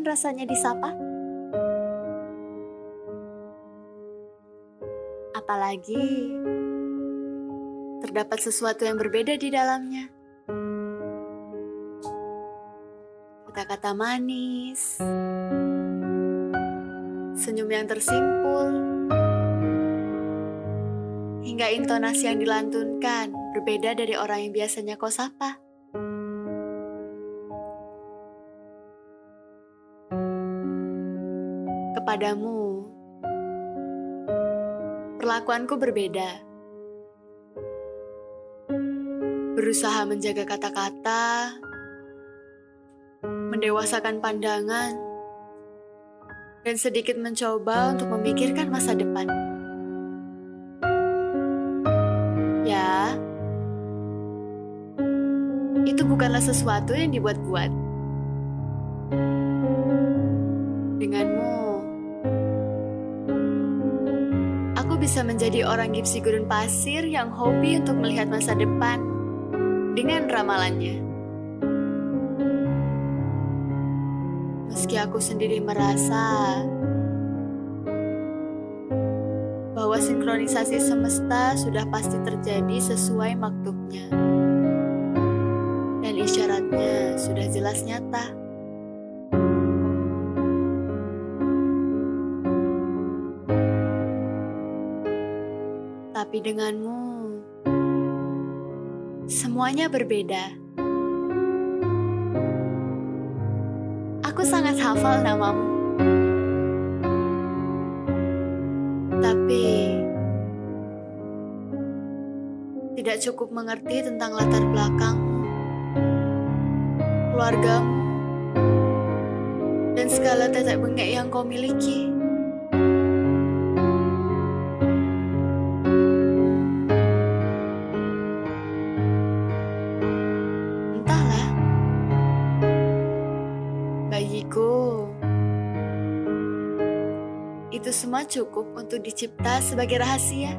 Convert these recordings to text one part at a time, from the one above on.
kan rasanya disapa? Apalagi terdapat sesuatu yang berbeda di dalamnya. Kata-kata manis, senyum yang tersimpul, hingga intonasi yang dilantunkan berbeda dari orang yang biasanya kau sapa. Kepadamu, perlakuanku berbeda. Berusaha menjaga kata-kata, mendewasakan pandangan, dan sedikit mencoba untuk memikirkan masa depan. Ya, itu bukanlah sesuatu yang dibuat-buat. Bisa menjadi orang gipsi gurun pasir yang hobi untuk melihat masa depan dengan ramalannya. Meski aku sendiri merasa bahwa sinkronisasi semesta sudah pasti terjadi sesuai maktubnya. Dan isyaratnya sudah jelas nyata. Tapi denganmu, semuanya berbeda. Aku sangat hafal namamu. Tapi tidak cukup mengerti tentang latar belakangmu, keluargamu, dan segala tetek bengek yang kau miliki. Itu semua cukup untuk dicipta sebagai rahasia.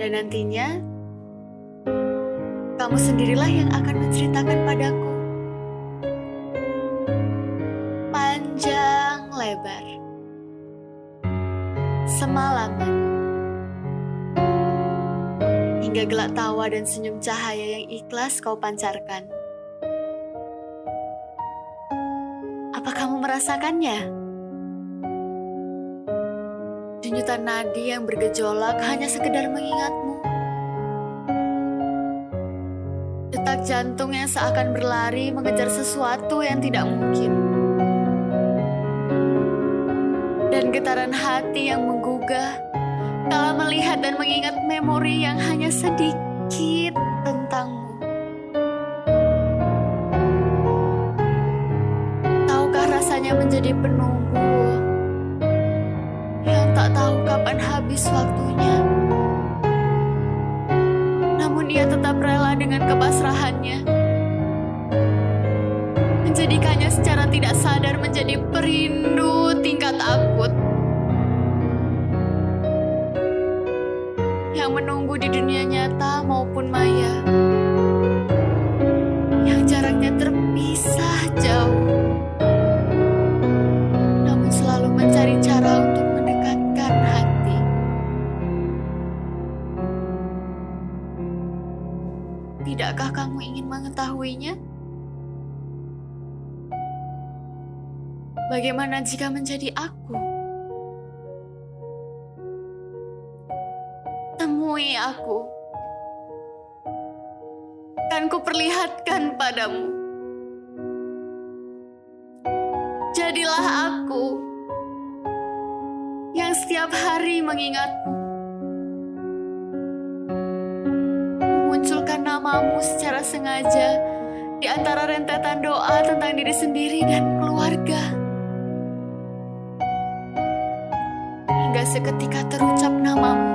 Dan nantinya, kamu sendirilah yang akan menceritakan padaku. Panjang lebar. Semalaman. Hingga gelak tawa dan senyum cahaya yang ikhlas kau pancarkan. Apa kamu merasakannya? Denyutan nadi yang bergejolak hanya sekedar mengingatmu. Detak jantung yang seakan berlari mengejar sesuatu yang tidak mungkin. Dan getaran hati yang menggugah kala melihat dan mengingat memori yang hanya sedikit. Rasanya menjadi penunggu yang tak tahu kapan habis waktunya? Namun ia tetap rela dengan kepasrahannya. Menjadikannya secara tidak sadar menjadi perindu tingkat akut. Yang menunggu di dunia nyata maupun maya. Yang jaraknya terpisah jauh. Mengetahuinya? Bagaimana jika menjadi aku? Temui aku. Kan kuperlihatkan padamu. Jadilah aku yang setiap hari mengingatmu. Namamu secara sengaja di antara rentetan doa tentang diri sendiri dan keluarga. Hingga seketika terucap namamu.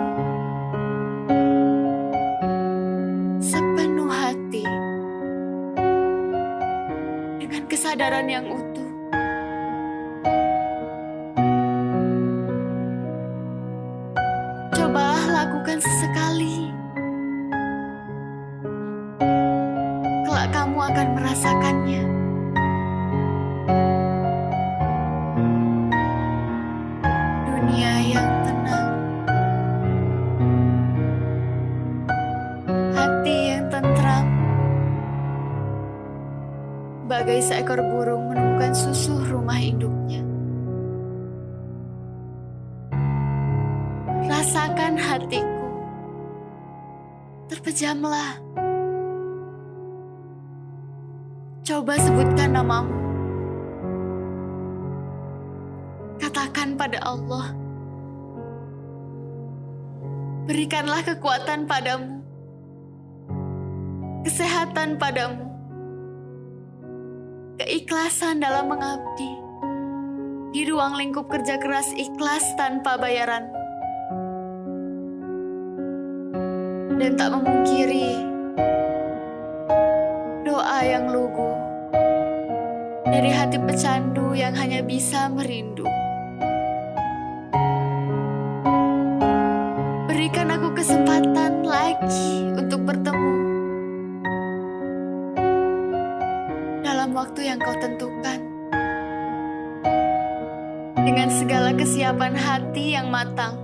Sepenuh hati. Dengan kesadaran yang utuh. kamu akan merasakannya. Dunia yang tenang, hati yang tentram, bagai seekor burung menemukan susu rumah induknya. Rasakan hatiku, terpejamlah. Coba sebutkan namamu. Katakan pada Allah, berikanlah kekuatan padamu, kesehatan padamu, keikhlasan dalam mengabdi di ruang lingkup kerja keras ikhlas tanpa bayaran. Dan tak memungkiri doa yang lugu dari hati pecandu yang hanya bisa merindu. Berikan aku kesempatan lagi untuk bertemu dalam waktu yang kau tentukan. Dengan segala kesiapan hati yang matang,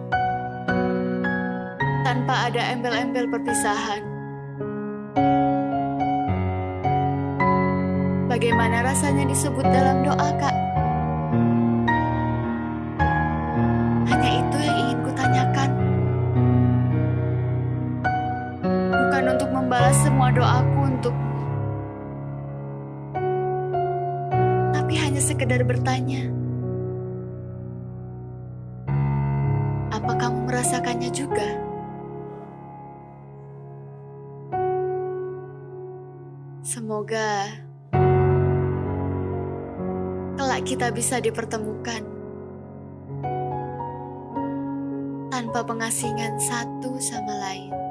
tanpa ada embel-embel perpisahan. Bagaimana rasanya disebut dalam doa, Kak? Hanya itu yang ingin kutanyakan. Bukan untuk membalas semua doaku untukmu. Tapi hanya sekedar bertanya. Apa kamu merasakannya juga? Semoga kita bisa dipertemukan tanpa pengasingan satu sama lain.